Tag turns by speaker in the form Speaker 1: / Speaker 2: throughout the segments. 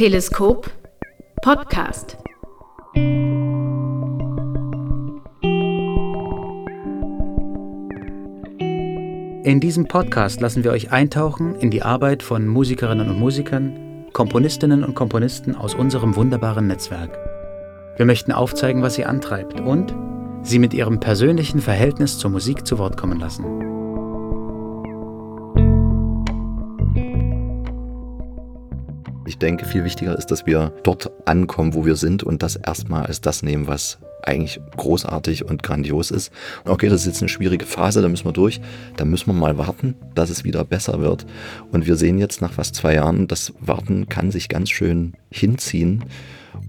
Speaker 1: Teleskop Podcast.
Speaker 2: In diesem Podcast lassen wir euch eintauchen in die Arbeit von Musikerinnen und Musikern, Komponistinnen und Komponisten aus unserem wunderbaren Netzwerk. Wir möchten aufzeigen, was sie antreibt und sie mit ihrem persönlichen Verhältnis zur Musik zu Wort kommen lassen.
Speaker 3: Denke, viel wichtiger ist, dass wir dort ankommen, wo wir sind und das erstmal als das nehmen, was eigentlich großartig und grandios ist. Okay, das ist jetzt eine schwierige Phase, da müssen wir durch. Da müssen wir mal warten, dass es wieder besser wird. Und wir sehen jetzt nach fast zwei Jahren, das Warten kann sich ganz schön hinziehen.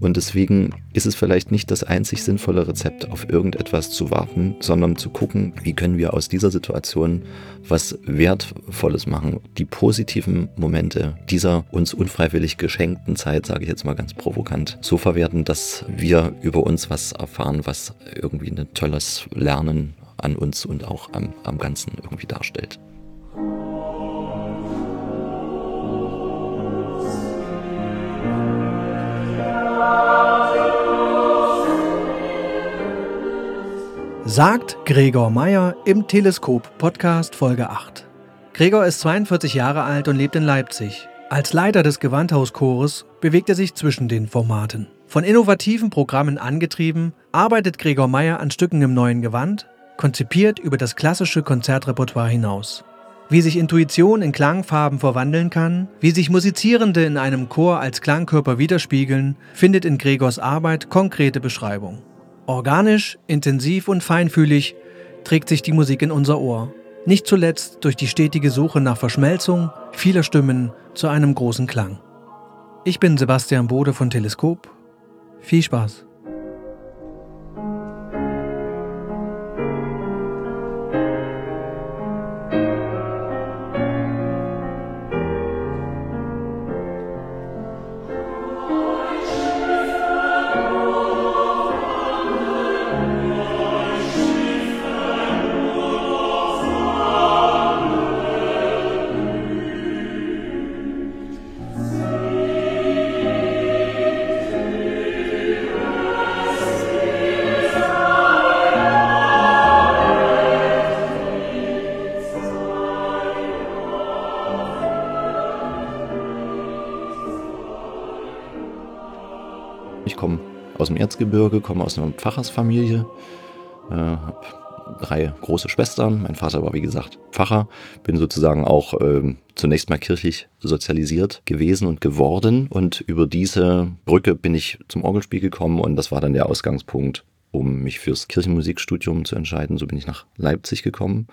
Speaker 3: Und deswegen ist es vielleicht nicht das einzig sinnvolle Rezept, auf irgendetwas zu warten, sondern zu gucken, wie können wir aus dieser Situation was Wertvolles machen. Die positiven Momente dieser uns unfreiwillig geschenkten Zeit, sage ich jetzt mal ganz provokant, so verwerten, dass wir über uns was erfahren, was irgendwie ein tolles Lernen an uns und auch am, am Ganzen irgendwie darstellt.
Speaker 4: Sagt Gregor Meyer im Teleskop Podcast Folge 8. Gregor ist 42 Jahre alt und lebt in Leipzig. Als Leiter des Gewandhauschores bewegt er sich zwischen den Formaten. Von innovativen Programmen angetrieben, arbeitet Gregor Meyer an Stücken im neuen Gewand, konzipiert über das klassische Konzertrepertoire hinaus. Wie sich Intuition in Klangfarben verwandeln kann, wie sich Musizierende in einem Chor als Klangkörper widerspiegeln, findet in Gregors Arbeit konkrete Beschreibung. Organisch, intensiv und feinfühlig trägt sich die Musik in unser Ohr. Nicht zuletzt durch die stetige Suche nach Verschmelzung vieler Stimmen zu einem großen Klang. Ich bin Sebastian Bode von Teleskop. Viel Spaß!
Speaker 3: Erzgebirge, komme aus einer Pfarrersfamilie, äh, habe drei große Schwestern. Mein Vater war, wie gesagt, Pfarrer. Bin sozusagen auch äh, zunächst mal kirchlich sozialisiert gewesen und geworden. Und über diese Brücke bin ich zum Orgelspiel gekommen und das war dann der Ausgangspunkt, um mich fürs Kirchenmusikstudium zu entscheiden. So bin ich nach Leipzig gekommen.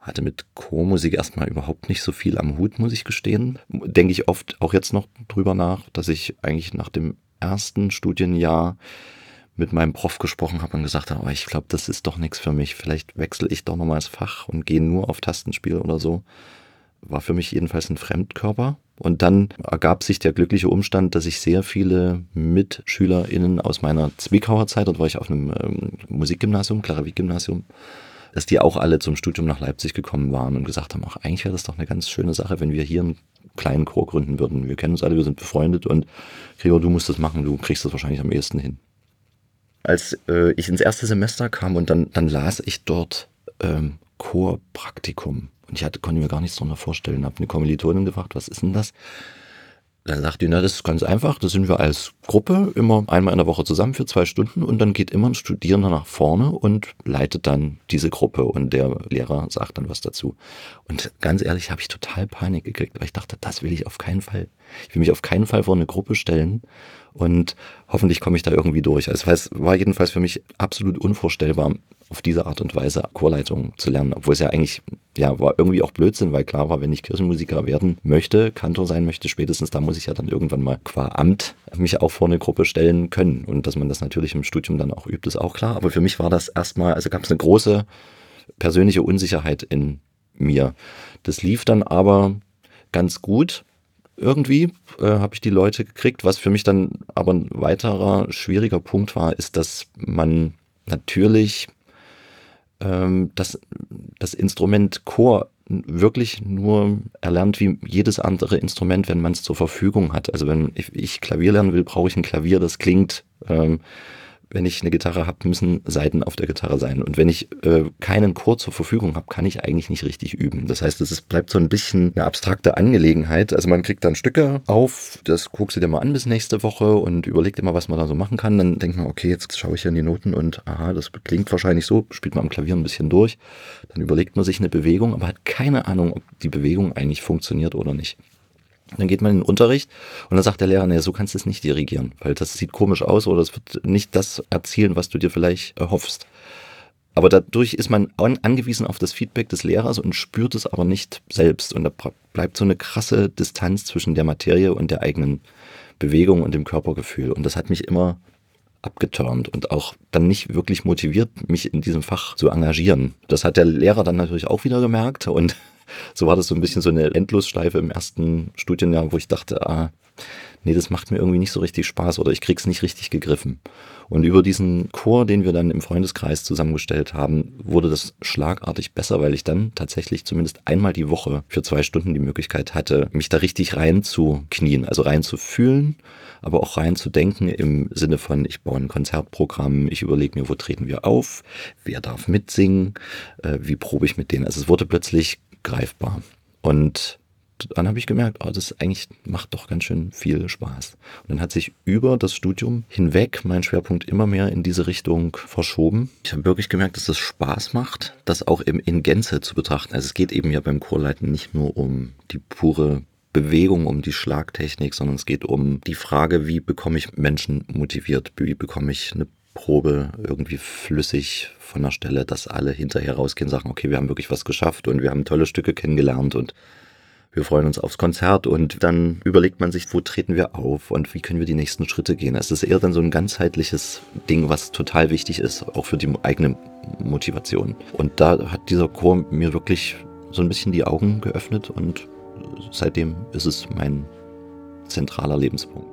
Speaker 3: Hatte mit Chormusik erstmal überhaupt nicht so viel am Hut, muss ich gestehen. Denke ich oft auch jetzt noch drüber nach, dass ich eigentlich nach dem ersten Studienjahr mit meinem Prof gesprochen habe und gesagt habe, aber ich glaube, das ist doch nichts für mich. Vielleicht wechsle ich doch nochmal das Fach und gehe nur auf Tastenspiel oder so. War für mich jedenfalls ein Fremdkörper. Und dann ergab sich der glückliche Umstand, dass ich sehr viele MitschülerInnen aus meiner Zwickauer Zeit, dort war ich auf einem ähm, Musikgymnasium, Klaravik-Gymnasium, dass die auch alle zum Studium nach Leipzig gekommen waren und gesagt haben, ach, eigentlich wäre das doch eine ganz schöne Sache, wenn wir hier einen kleinen Chor gründen würden. Wir kennen uns alle, wir sind befreundet und Gregor, du musst das machen, du kriegst das wahrscheinlich am ehesten hin. Als äh, ich ins erste Semester kam und dann, dann las ich dort ähm, Chorpraktikum und ich hatte, konnte mir gar nichts darunter vorstellen, habe eine Kommilitonin gefragt, was ist denn das? Dann sagt die, na, das ist ganz einfach. Da sind wir als Gruppe immer einmal in der Woche zusammen für zwei Stunden und dann geht immer ein Studierender nach vorne und leitet dann diese Gruppe und der Lehrer sagt dann was dazu. Und ganz ehrlich, habe ich total Panik gekriegt, weil ich dachte, das will ich auf keinen Fall. Ich will mich auf keinen Fall vor eine Gruppe stellen und hoffentlich komme ich da irgendwie durch. Also es war jedenfalls für mich absolut unvorstellbar, auf diese Art und Weise Chorleitung zu lernen, obwohl es ja eigentlich, ja, war irgendwie auch Blödsinn, weil klar war, wenn ich Kirchenmusiker werden möchte, Kantor sein möchte, spätestens da muss ich ja dann irgendwann mal qua Amt mich auch vor eine Gruppe stellen können. Und dass man das natürlich im Studium dann auch übt, ist auch klar. Aber für mich war das erstmal, also gab es eine große persönliche Unsicherheit in mir. Das lief dann aber ganz gut irgendwie äh, habe ich die Leute gekriegt. Was für mich dann aber ein weiterer schwieriger Punkt war, ist, dass man natürlich ähm, das, das Instrument Chor wirklich nur erlernt wie jedes andere Instrument, wenn man es zur Verfügung hat. Also wenn ich, ich Klavier lernen will, brauche ich ein Klavier, das klingt ähm, wenn ich eine Gitarre habe, müssen Seiten auf der Gitarre sein. Und wenn ich äh, keinen Chor zur Verfügung habe, kann ich eigentlich nicht richtig üben. Das heißt, es bleibt so ein bisschen eine abstrakte Angelegenheit. Also man kriegt dann Stücke auf, das guckst du dir mal an bis nächste Woche und überlegt immer, was man da so machen kann. Dann denkt man, okay, jetzt schaue ich hier in die Noten und aha, das klingt wahrscheinlich so, spielt man am Klavier ein bisschen durch. Dann überlegt man sich eine Bewegung, aber hat keine Ahnung, ob die Bewegung eigentlich funktioniert oder nicht. Dann geht man in den Unterricht und dann sagt der Lehrer, nee, so kannst du es nicht dirigieren, weil das sieht komisch aus oder es wird nicht das erzielen, was du dir vielleicht erhoffst. Aber dadurch ist man angewiesen auf das Feedback des Lehrers und spürt es aber nicht selbst. Und da bleibt so eine krasse Distanz zwischen der Materie und der eigenen Bewegung und dem Körpergefühl. Und das hat mich immer abgeturnt und auch dann nicht wirklich motiviert, mich in diesem Fach zu engagieren. Das hat der Lehrer dann natürlich auch wieder gemerkt und so war das so ein bisschen so eine Endlosschleife im ersten Studienjahr, wo ich dachte, ah, nee, das macht mir irgendwie nicht so richtig Spaß oder ich krieg's nicht richtig gegriffen. Und über diesen Chor, den wir dann im Freundeskreis zusammengestellt haben, wurde das schlagartig besser, weil ich dann tatsächlich zumindest einmal die Woche für zwei Stunden die Möglichkeit hatte, mich da richtig reinzuknien, also reinzufühlen, aber auch reinzudenken im Sinne von, ich baue ein Konzertprogramm, ich überlege mir, wo treten wir auf, wer darf mitsingen, äh, wie probe ich mit denen. Also es wurde plötzlich greifbar. Und dann habe ich gemerkt, oh, das eigentlich macht doch ganz schön viel Spaß. Und dann hat sich über das Studium hinweg mein Schwerpunkt immer mehr in diese Richtung verschoben. Ich habe wirklich gemerkt, dass es Spaß macht, das auch im, in Gänze zu betrachten. Also es geht eben ja beim Chorleiten nicht nur um die pure Bewegung, um die Schlagtechnik, sondern es geht um die Frage, wie bekomme ich Menschen motiviert, wie bekomme ich eine Probe irgendwie flüssig von der Stelle, dass alle hinterher rausgehen und sagen, okay, wir haben wirklich was geschafft und wir haben tolle Stücke kennengelernt und wir freuen uns aufs Konzert und dann überlegt man sich, wo treten wir auf und wie können wir die nächsten Schritte gehen. Es ist eher dann so ein ganzheitliches Ding, was total wichtig ist, auch für die eigene Motivation. Und da hat dieser Chor mir wirklich so ein bisschen die Augen geöffnet und seitdem ist es mein zentraler Lebenspunkt.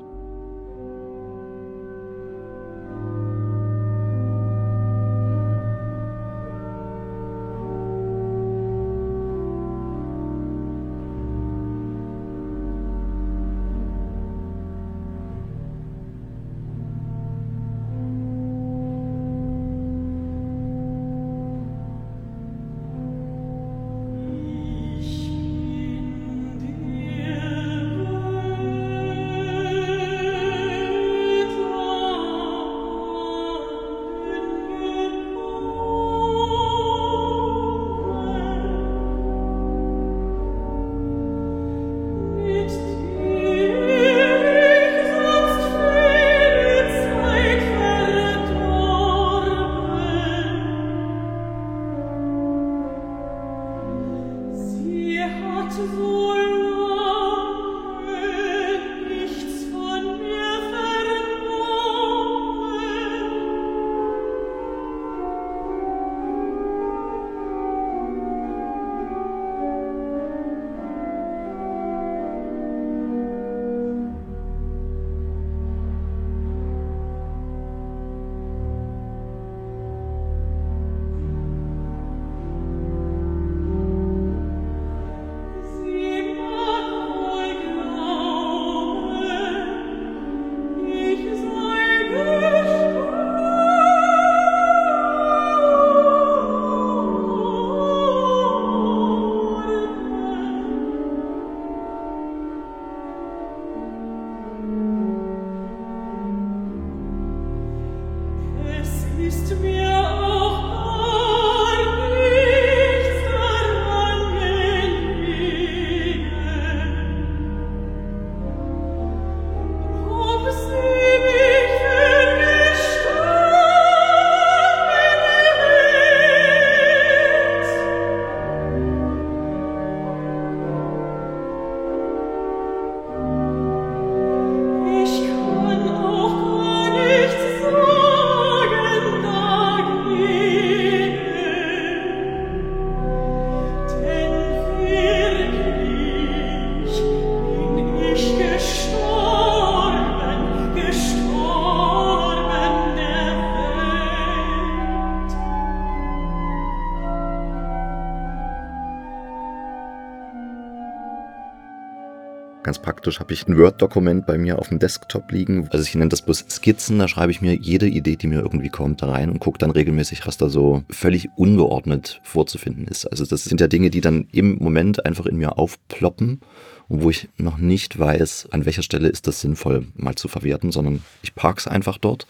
Speaker 3: Praktisch habe ich ein Word-Dokument bei mir auf dem Desktop liegen. Also ich nenne das bloß Skizzen. Da schreibe ich mir jede Idee, die mir irgendwie kommt, da rein und gucke dann regelmäßig, was da so völlig ungeordnet vorzufinden ist. Also das sind ja Dinge, die dann im Moment einfach in mir aufploppen und wo ich noch nicht weiß, an welcher Stelle ist das sinnvoll mal zu verwerten, sondern ich parke es einfach dort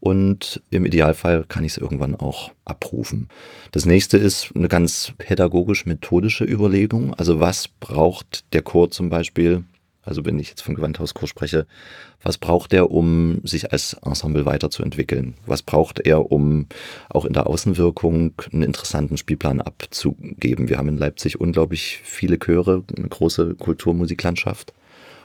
Speaker 3: und im Idealfall kann ich es irgendwann auch abrufen. Das nächste ist eine ganz pädagogisch-methodische Überlegung. Also was braucht der Chor zum Beispiel, also wenn ich jetzt vom Gewandhauschor spreche, was braucht er, um sich als Ensemble weiterzuentwickeln? Was braucht er, um auch in der Außenwirkung einen interessanten Spielplan abzugeben? Wir haben in Leipzig unglaublich viele Chöre, eine große Kulturmusiklandschaft.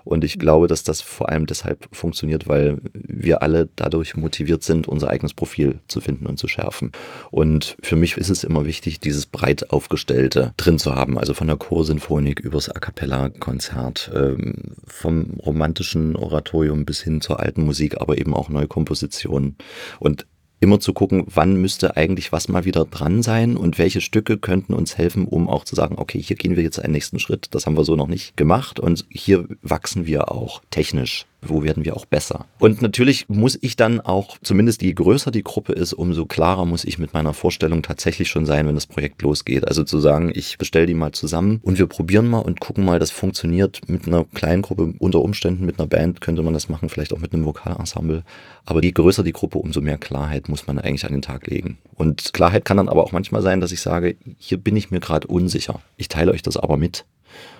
Speaker 3: Und ich glaube, dass das vor allem deshalb funktioniert, weil wir alle dadurch motiviert sind, unser eigenes Profil zu finden und zu schärfen. Und für mich ist es immer wichtig, dieses breit aufgestellte drin zu haben. Also von der Chorsinfonik übers A cappella-Konzert, ähm, vom romantischen Oratorium bis hin zur alten Musik, aber eben auch Neukompositionen. Und immer zu gucken, wann müsste eigentlich was mal wieder dran sein und welche Stücke könnten uns helfen, um auch zu sagen, okay, hier gehen wir jetzt einen nächsten Schritt, das haben wir so noch nicht gemacht und hier wachsen wir auch technisch wo werden wir auch besser. Und natürlich muss ich dann auch, zumindest je größer die Gruppe ist, umso klarer muss ich mit meiner Vorstellung tatsächlich schon sein, wenn das Projekt losgeht. Also zu sagen, ich bestelle die mal zusammen und wir probieren mal und gucken mal, das funktioniert mit einer kleinen Gruppe. Unter Umständen mit einer Band könnte man das machen, vielleicht auch mit einem Vokalensemble. Aber je größer die Gruppe, umso mehr Klarheit muss man eigentlich an den Tag legen. Und Klarheit kann dann aber auch manchmal sein, dass ich sage, hier bin ich mir gerade unsicher. Ich teile euch das aber mit.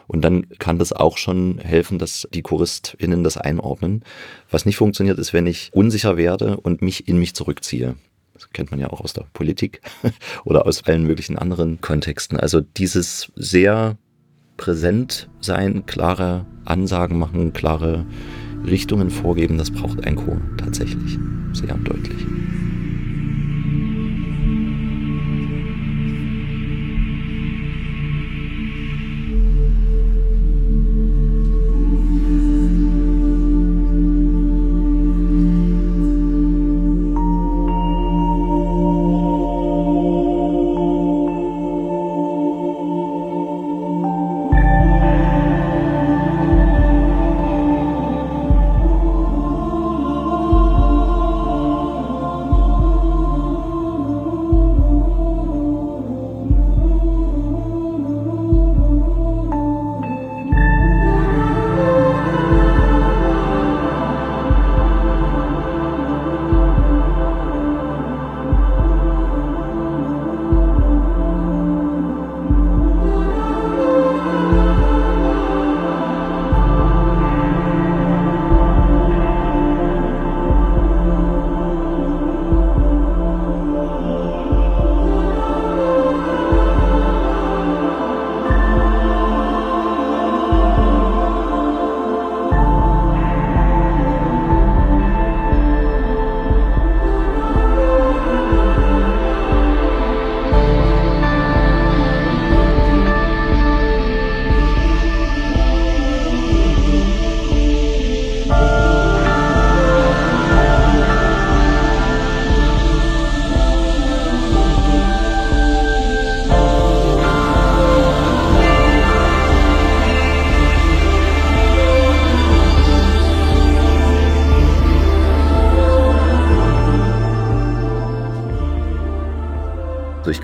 Speaker 3: Und dann kann das auch schon helfen, dass die ChoristInnen das einordnen. Was nicht funktioniert, ist, wenn ich unsicher werde und mich in mich zurückziehe. Das kennt man ja auch aus der Politik oder aus allen möglichen anderen Kontexten. Also dieses sehr präsent sein, klare Ansagen machen, klare Richtungen vorgeben, das braucht ein Chor tatsächlich sehr deutlich.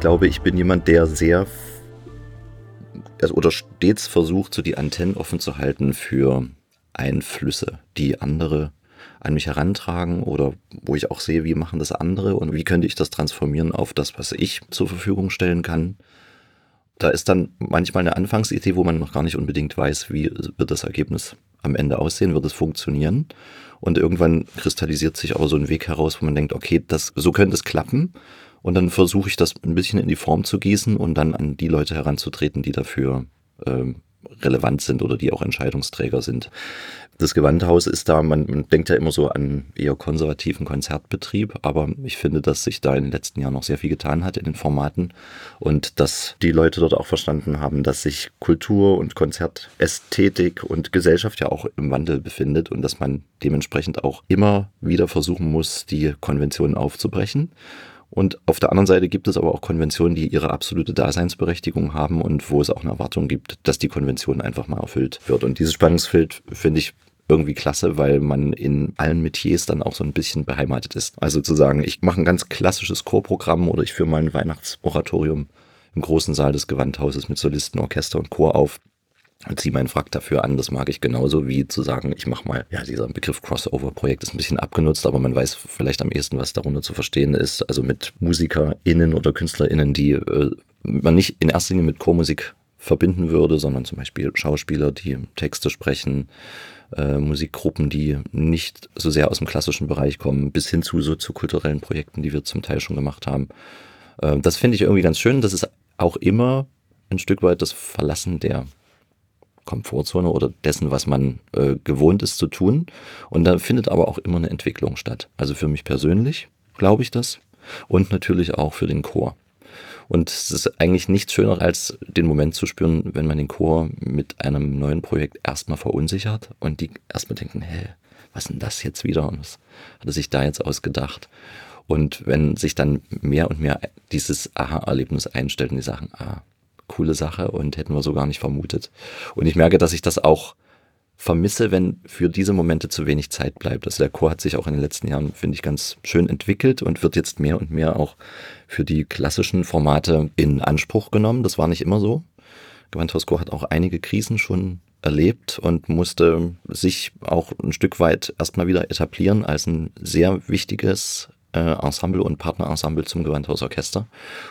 Speaker 3: Glaube, ich bin jemand, der sehr also, oder stets versucht, so die Antennen offen zu halten für Einflüsse, die andere an mich herantragen oder wo ich auch sehe, wie machen das andere und wie könnte ich das transformieren auf das, was ich zur Verfügung stellen kann. Da ist dann manchmal eine Anfangsidee, wo man noch gar nicht unbedingt weiß, wie wird das Ergebnis am Ende aussehen, wird es funktionieren. Und irgendwann kristallisiert sich aber so ein Weg heraus, wo man denkt, okay, das, so könnte es klappen. Und dann versuche ich das ein bisschen in die Form zu gießen und dann an die Leute heranzutreten, die dafür ähm, relevant sind oder die auch Entscheidungsträger sind. Das Gewandhaus ist da, man, man, denkt ja immer so an eher konservativen Konzertbetrieb, aber ich finde, dass sich da in den letzten Jahren noch sehr viel getan hat in den Formaten und dass die Leute dort auch verstanden haben, dass sich Kultur und Konzertästhetik und Gesellschaft ja auch im Wandel befindet und dass man dementsprechend auch immer wieder versuchen muss, die Konventionen aufzubrechen Und auf der anderen Seite gibt es aber auch Konventionen, die ihre absolute Daseinsberechtigung haben und wo es auch eine Erwartung gibt, dass die Konvention einfach mal erfüllt wird. Und dieses Spannungsfeld finde ich irgendwie klasse, weil man in allen Metiers dann auch so ein bisschen beheimatet ist. Also zu sagen, ich mache ein ganz klassisches Chorprogramm oder ich führe mal ein Weihnachtsoratorium im großen Saal des Gewandhauses mit Solisten, Orchester und Chor auf und ziehe meinen Frack dafür an. Das mag ich genauso wie zu sagen, ich mache mal, ja, dieser Begriff Crossover-Projekt ist ein bisschen abgenutzt, aber man weiß vielleicht am ehesten, was darunter zu verstehen ist. Also mit MusikerInnen oder KünstlerInnen, die äh, man nicht in erster Linie mit Chormusik verbinden würde, sondern zum Beispiel Schauspieler, die Texte sprechen, äh, Musikgruppen, die nicht so sehr aus dem klassischen Bereich kommen, bis hin zu soziokulturellen Projekten, die wir zum Teil schon gemacht haben. Äh, das finde ich irgendwie ganz schön. Das ist auch immer ein Stück weit das Verlassen der Komfortzone oder dessen, was man äh, gewohnt ist zu tun. Und da findet aber auch immer eine Entwicklung statt. Also für mich persönlich glaube ich das und natürlich auch für den Chor. Und es ist eigentlich nichts schöner, als den Moment zu spüren, wenn man den Chor mit einem neuen Projekt erstmal verunsichert und die erstmal denken, hä, was ist denn das jetzt wieder? Und was hat er sich da jetzt ausgedacht? Und wenn sich dann mehr und mehr dieses Aha-Erlebnis einstellt und die sagen, ah, coole Sache und hätten wir so gar nicht vermutet. Und ich merke, dass ich das auch vermisse, wenn für diese Momente zu wenig Zeit bleibt. Also der Chor hat sich auch in den letzten Jahren, finde ich, ganz schön entwickelt und wird jetzt mehr und mehr auch für die klassischen Formate in Anspruch genommen. Das war nicht immer so. Gewandhauschor hat auch einige Krisen schon erlebt und musste sich auch ein Stück weit erstmal wieder etablieren als ein sehr wichtiges Ensemble und Partnerensemble zum Gewandhausorchester.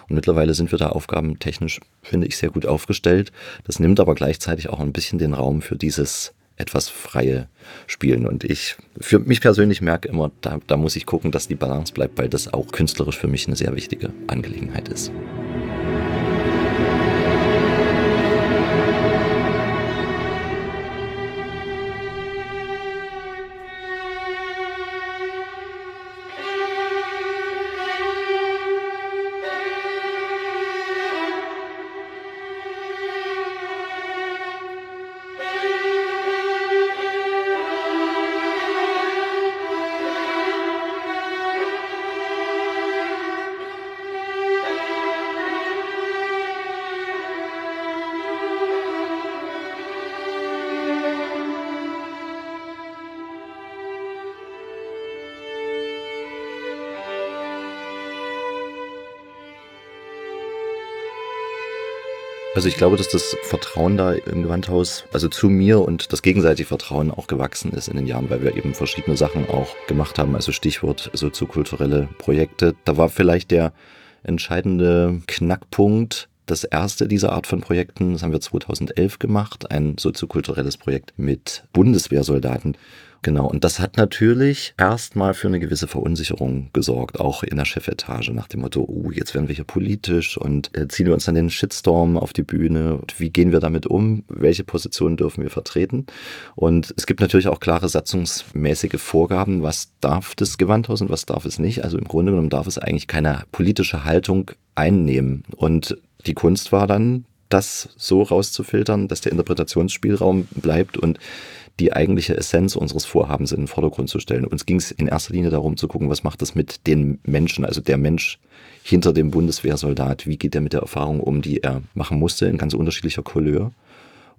Speaker 3: Und mittlerweile sind wir da aufgabentechnisch, finde ich, sehr gut aufgestellt. Das nimmt aber gleichzeitig auch ein bisschen den Raum für dieses etwas freie Spielen. Und ich für mich persönlich merke immer, da, da muss ich gucken, dass die Balance bleibt, weil das auch künstlerisch für mich eine sehr wichtige Angelegenheit ist. Also ich glaube, dass das Vertrauen da im Gewandhaus, also zu mir und das gegenseitige Vertrauen auch gewachsen ist in den Jahren, weil wir eben verschiedene Sachen auch gemacht haben. Also Stichwort soziokulturelle Projekte. Da war vielleicht der entscheidende Knackpunkt, das erste dieser Art von Projekten, das haben wir 2011 gemacht, ein soziokulturelles Projekt mit Bundeswehrsoldaten. Genau, und das hat natürlich erstmal für eine gewisse Verunsicherung gesorgt, auch in der Chefetage, nach dem Motto, oh, jetzt werden wir hier politisch und äh, ziehen wir uns dann den Shitstorm auf die Bühne und wie gehen wir damit um, welche Positionen dürfen wir vertreten. Und es gibt natürlich auch klare satzungsmäßige Vorgaben, was darf das Gewandhaus und was darf es nicht. Also im Grunde genommen darf es eigentlich keine politische Haltung einnehmen. Und die Kunst war dann, das so rauszufiltern, dass der Interpretationsspielraum bleibt und die eigentliche Essenz unseres Vorhabens in den Vordergrund zu stellen. Uns ging es in erster Linie darum zu gucken, was macht das mit den Menschen, also der Mensch hinter dem Bundeswehrsoldat, wie geht er mit der Erfahrung um, die er machen musste in ganz unterschiedlicher Couleur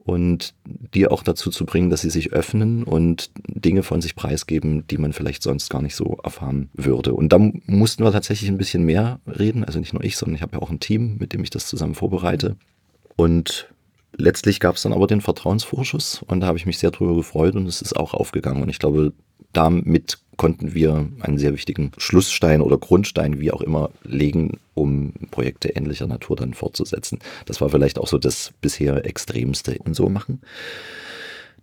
Speaker 3: und die auch dazu zu bringen, dass sie sich öffnen und Dinge von sich preisgeben, die man vielleicht sonst gar nicht so erfahren würde. Und da mussten wir tatsächlich ein bisschen mehr reden, also nicht nur ich, sondern ich habe ja auch ein Team, mit dem ich das zusammen vorbereite. Und letztlich gab es dann aber den Vertrauensvorschuss und da habe ich mich sehr drüber gefreut und es ist auch aufgegangen. Und ich glaube, damit konnten wir einen sehr wichtigen Schlussstein oder Grundstein, wie auch immer, legen, um Projekte ähnlicher Natur dann fortzusetzen. Das war vielleicht auch so das bisher Extremste in so machen.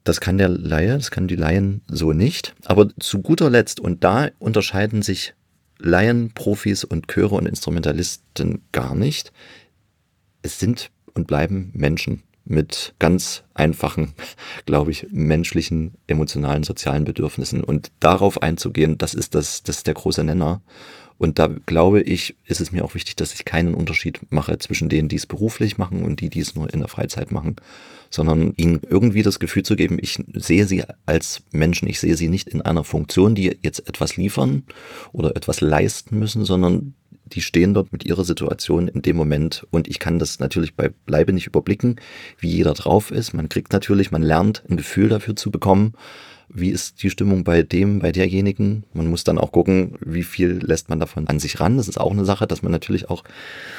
Speaker 3: Das kann der Laie, das kann die Laien so nicht. Aber zu guter Letzt, und da unterscheiden sich Laien, Profis und Chöre und Instrumentalisten gar nicht. Es sind und bleiben Menschen mit ganz einfachen, glaube ich, menschlichen, emotionalen, sozialen Bedürfnissen. Und darauf einzugehen, das ist das, das ist der große Nenner. Und da glaube ich, ist es mir auch wichtig, dass ich keinen Unterschied mache zwischen denen, die es beruflich machen und die, die es nur in der Freizeit machen, sondern ihnen irgendwie das Gefühl zu geben, ich sehe sie als Menschen, ich sehe sie nicht in einer Funktion, die jetzt etwas liefern oder etwas leisten müssen, sondern die stehen dort mit ihrer Situation in dem Moment und ich kann das natürlich bei Bleibe nicht überblicken, wie jeder drauf ist. Man kriegt natürlich, man lernt ein Gefühl dafür zu bekommen wie ist die Stimmung bei dem, bei derjenigen. Man muss dann auch gucken, wie viel lässt man davon an sich ran. Das ist auch eine Sache, dass man natürlich auch,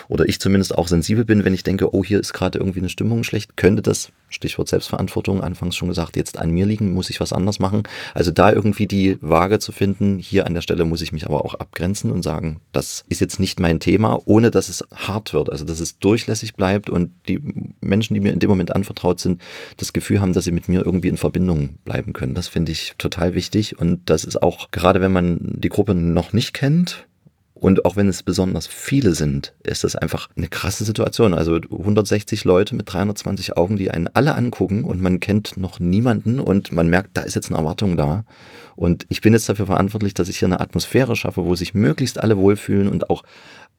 Speaker 3: oder ich zumindest auch sensibel bin, wenn ich denke, oh, hier ist gerade irgendwie eine Stimmung schlecht, könnte das, Stichwort Selbstverantwortung, anfangs schon gesagt, jetzt an mir liegen, muss ich was anders machen. Also da irgendwie die Waage zu finden, hier an der Stelle muss ich mich aber auch abgrenzen und sagen, das ist jetzt nicht mein Thema, ohne dass es hart wird, also dass es durchlässig bleibt und die Menschen, die mir in dem Moment anvertraut sind, das Gefühl haben, dass sie mit mir irgendwie in Verbindung bleiben können. Das finde ich total wichtig. Und das ist auch, gerade wenn man die Gruppe noch nicht kennt, und auch wenn es besonders viele sind, ist das einfach eine krasse Situation. Also 160 Leute mit 320 Augen, die einen alle angucken und man kennt noch niemanden und man merkt, da ist jetzt eine Erwartung da. Und ich bin jetzt dafür verantwortlich, dass ich hier eine Atmosphäre schaffe, wo sich möglichst alle wohlfühlen und auch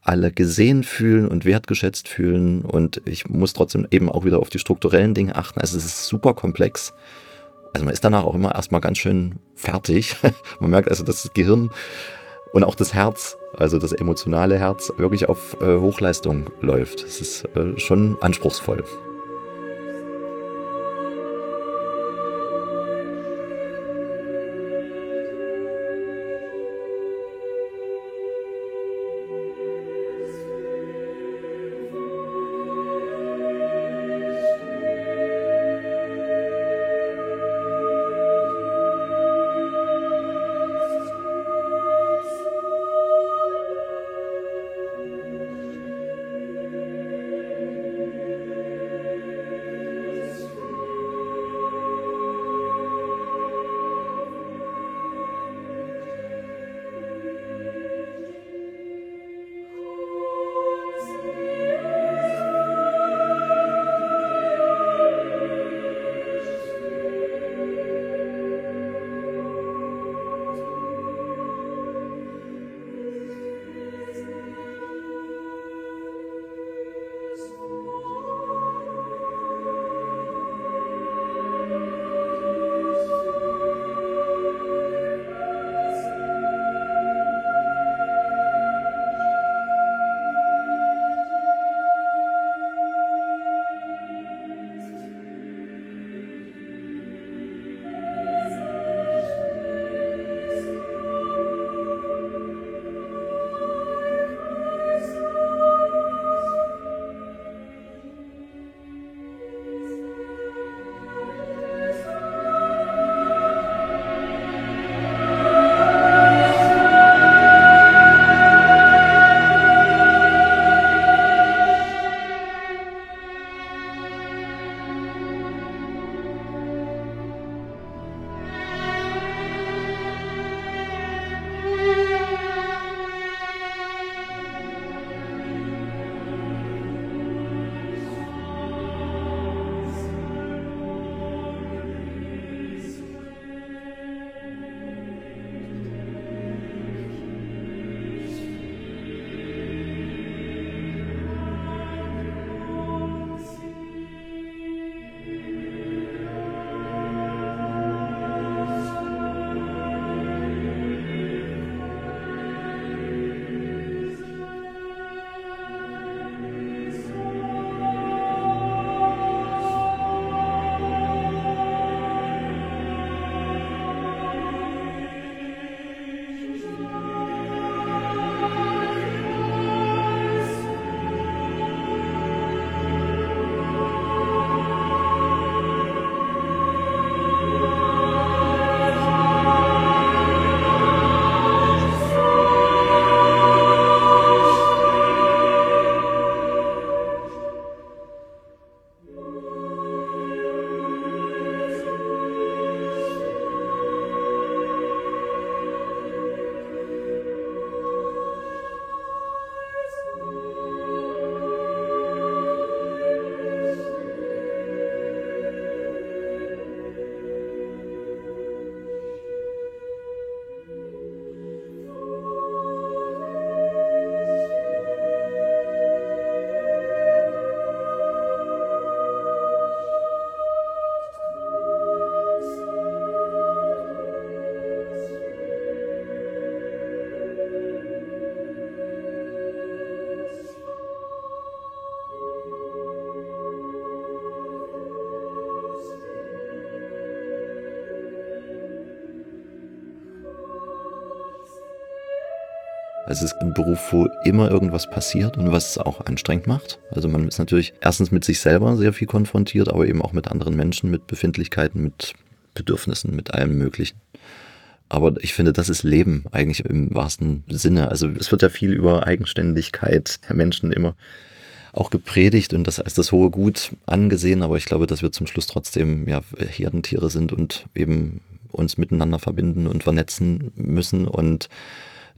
Speaker 3: alle gesehen fühlen und wertgeschätzt fühlen. Und ich muss trotzdem eben auch wieder auf die strukturellen Dinge achten. Also es ist super komplex. Also man ist danach auch immer erstmal ganz schön fertig. man merkt also, dass das Gehirn und auch das Herz, also das emotionale Herz, wirklich auf äh, Hochleistung läuft. Es ist äh, schon anspruchsvoll. Es ist ein Beruf, wo immer irgendwas passiert und was es auch anstrengend macht. Also man ist natürlich erstens mit sich selber sehr viel konfrontiert, aber eben auch mit anderen Menschen, mit Befindlichkeiten, mit Bedürfnissen, mit allem Möglichen. Aber ich finde, das ist Leben eigentlich im wahrsten Sinne. Also es wird ja viel über Eigenständigkeit der Menschen immer auch gepredigt und das als das hohe Gut angesehen. Aber ich glaube, dass wir zum Schluss trotzdem ja Herdentiere sind und eben uns miteinander verbinden und vernetzen müssen und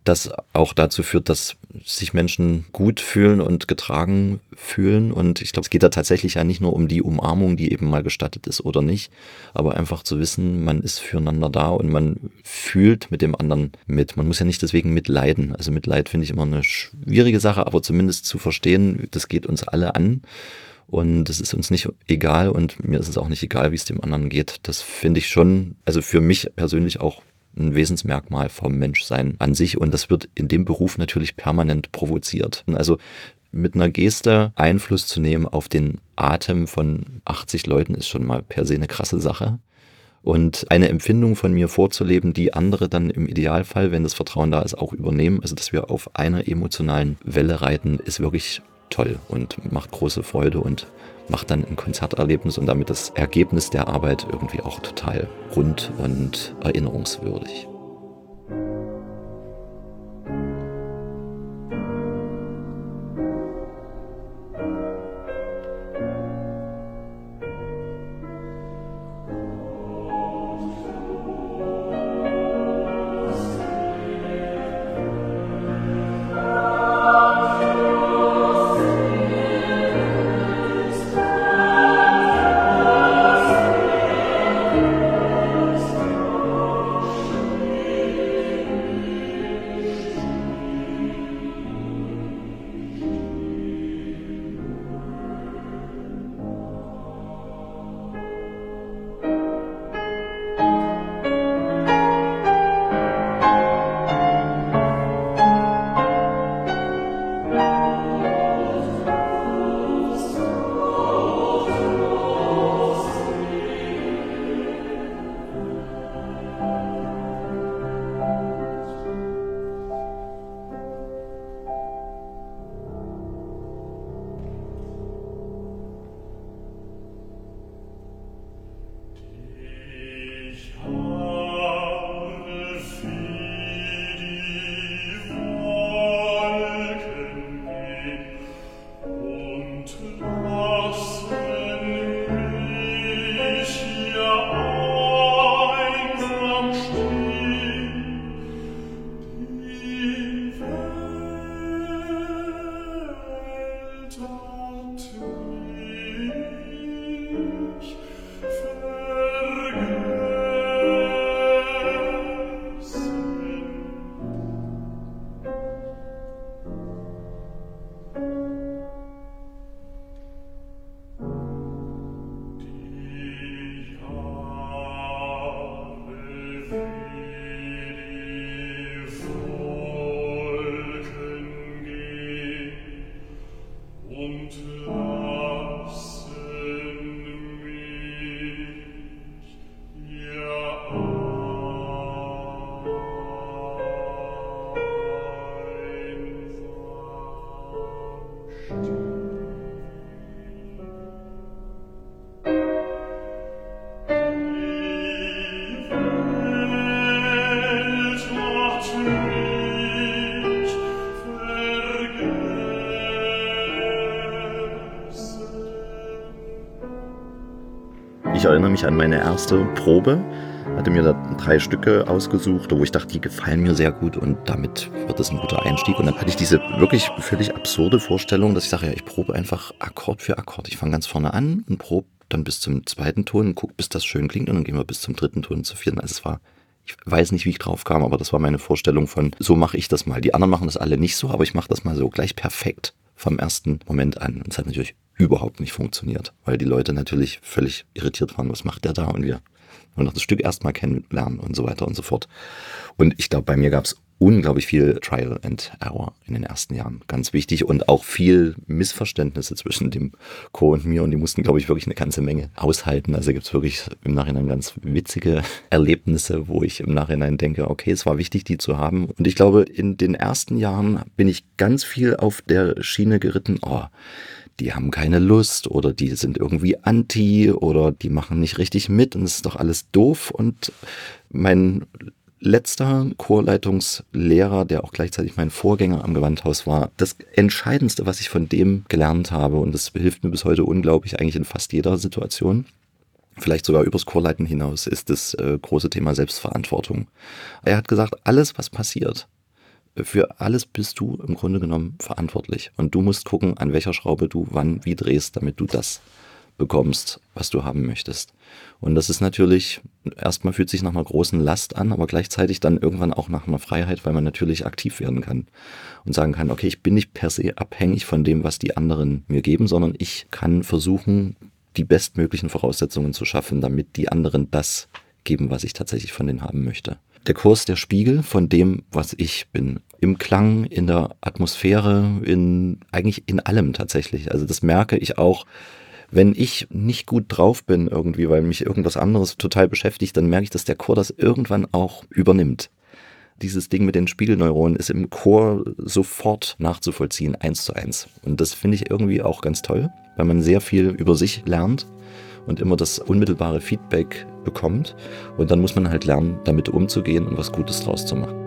Speaker 3: das auch dazu führt, dass sich Menschen gut fühlen und getragen fühlen. Und ich glaube, es geht da tatsächlich ja nicht nur um die Umarmung, die eben mal gestattet ist oder nicht, aber einfach zu wissen, man ist füreinander da und man fühlt mit dem anderen mit. Man muss ja nicht deswegen mitleiden. Also Mitleid finde ich immer eine schwierige Sache, aber zumindest zu verstehen, das geht uns alle an. Und es ist uns nicht egal und mir ist es auch nicht egal, wie es dem anderen geht. Das finde ich schon, also für mich persönlich auch ein Wesensmerkmal vom Menschsein an sich und das wird in dem Beruf natürlich permanent provoziert. Also mit einer Geste Einfluss zu nehmen auf den Atem von 80 Leuten ist schon mal per se eine krasse Sache. Und eine Empfindung von mir vorzuleben, die andere dann im Idealfall, wenn das Vertrauen da ist, auch übernehmen. Also dass wir auf einer emotionalen Welle reiten, ist wirklich toll und macht große Freude und macht dann ein Konzerterlebnis und damit das Ergebnis der Arbeit irgendwie auch total rund und erinnerungswürdig. Erinnere mich an meine erste Probe. Hatte mir da drei Stücke ausgesucht, wo ich dachte, die gefallen mir sehr gut und damit wird das ein guter Einstieg. Und dann hatte ich diese wirklich völlig absurde Vorstellung, dass ich sage, ja, ich probe einfach Akkord für Akkord. Ich fange ganz vorne an und probe dann bis zum zweiten Ton und gucke, bis das schön klingt und dann gehen wir bis zum dritten Ton und zum vierten. Also es war ich weiß nicht, wie ich drauf kam, aber das war meine Vorstellung von, so mache ich das mal. Die anderen machen das alle nicht so, aber ich mache das mal so gleich perfekt vom ersten Moment an. Und es hat natürlich überhaupt nicht funktioniert, weil die Leute natürlich völlig irritiert waren, was macht der da und wir wollen das Stück erstmal kennenlernen und so weiter und so fort. Und ich glaube, bei mir gab es unglaublich viel Trial and Error in den ersten Jahren. Ganz wichtig und auch viel Missverständnisse zwischen dem Chor und mir und die mussten, glaube ich, wirklich eine ganze Menge aushalten. Also gibt es wirklich im Nachhinein ganz witzige Erlebnisse, wo ich im Nachhinein denke, okay, es war wichtig, die zu haben. Und ich glaube, in den ersten Jahren bin ich ganz viel auf der Schiene geritten, oh, die haben keine Lust oder die sind irgendwie anti oder die machen nicht richtig mit und es ist doch alles doof. Und mein letzter Chorleitungslehrer, der auch gleichzeitig mein Vorgänger am Gewandhaus war, das Entscheidendste, was ich von dem gelernt habe, und das hilft mir bis heute unglaublich eigentlich in fast jeder Situation, vielleicht sogar übers Chorleiten hinaus, ist das äh, große Thema Selbstverantwortung. Er hat gesagt, alles, was passiert, für alles bist du im Grunde genommen verantwortlich. Und du musst gucken, an welcher Schraube du wann wie drehst, damit du das bekommst, was du haben möchtest. Und das ist natürlich, erstmal fühlt sich nach einer großen Last an, aber gleichzeitig dann irgendwann auch nach einer Freiheit, weil man natürlich aktiv werden kann und sagen kann, okay, ich bin nicht per se abhängig von dem, was die anderen mir geben, sondern ich kann versuchen, die bestmöglichen Voraussetzungen zu schaffen, damit die anderen das geben, was ich tatsächlich von denen haben möchte. Der Kurs der Spiegel von dem, was ich bin. Im Klang, in der Atmosphäre, in eigentlich in allem tatsächlich. Also das merke ich auch, wenn ich nicht gut drauf bin irgendwie, weil mich irgendwas anderes total beschäftigt, dann merke ich, dass der Chor das irgendwann auch übernimmt. Dieses Ding mit den Spiegelneuronen ist im Chor sofort nachzuvollziehen, eins zu eins. Und das finde ich irgendwie auch ganz toll, weil man sehr viel über sich lernt und immer das unmittelbare Feedback bekommt. Und dann muss man halt lernen, damit umzugehen und was Gutes draus zu machen.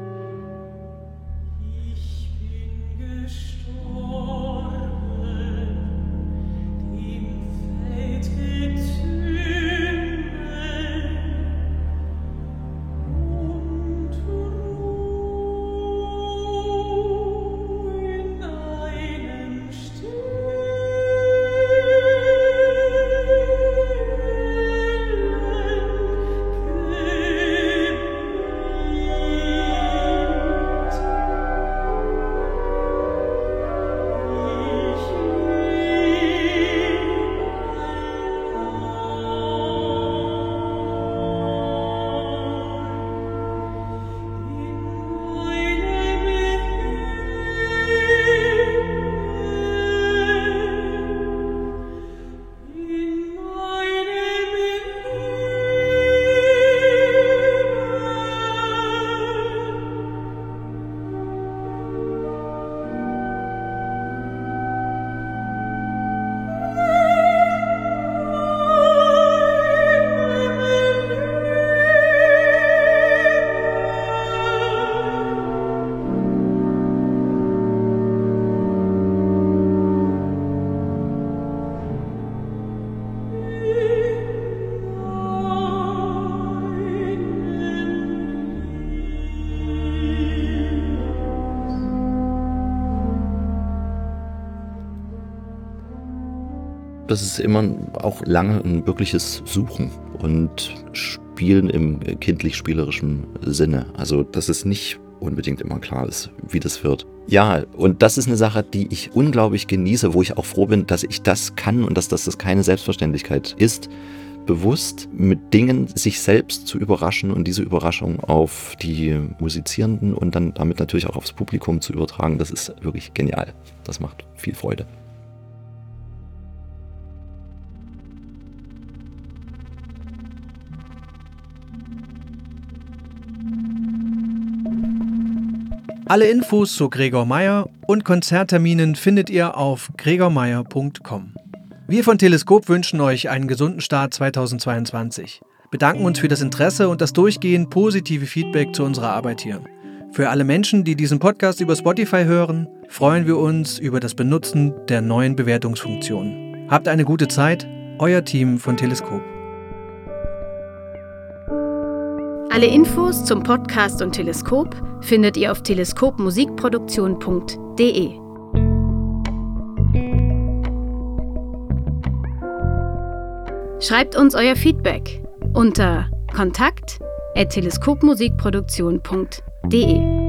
Speaker 3: Das ist immer auch lange ein wirkliches Suchen und Spielen im kindlich-spielerischen Sinne. Also, dass es nicht unbedingt immer klar ist, wie das wird. Ja, und das ist eine Sache, die ich unglaublich genieße, wo ich auch froh bin, dass ich das kann und dass das keine Selbstverständlichkeit ist, bewusst mit Dingen sich selbst zu überraschen und diese Überraschung auf die Musizierenden und dann damit natürlich auch aufs Publikum zu übertragen, das ist wirklich genial. Das macht viel Freude.
Speaker 4: Alle Infos zu Gregor Meyer und Konzertterminen findet ihr auf gregormeier.com. Wir von Teleskop wünschen euch einen gesunden Start 2022. Bedanken uns für das Interesse und das durchgehend positive Feedback zu unserer Arbeit hier. Für alle Menschen, die diesen Podcast über Spotify hören, freuen wir uns über das Benutzen der neuen Bewertungsfunktion. Habt eine gute Zeit, euer Team von Teleskop.
Speaker 1: Alle Infos zum Podcast und Teleskop findet ihr auf teleskopmusikproduktion.de. Schreibt uns euer Feedback unter kontakt@teleskopmusikproduktion.de.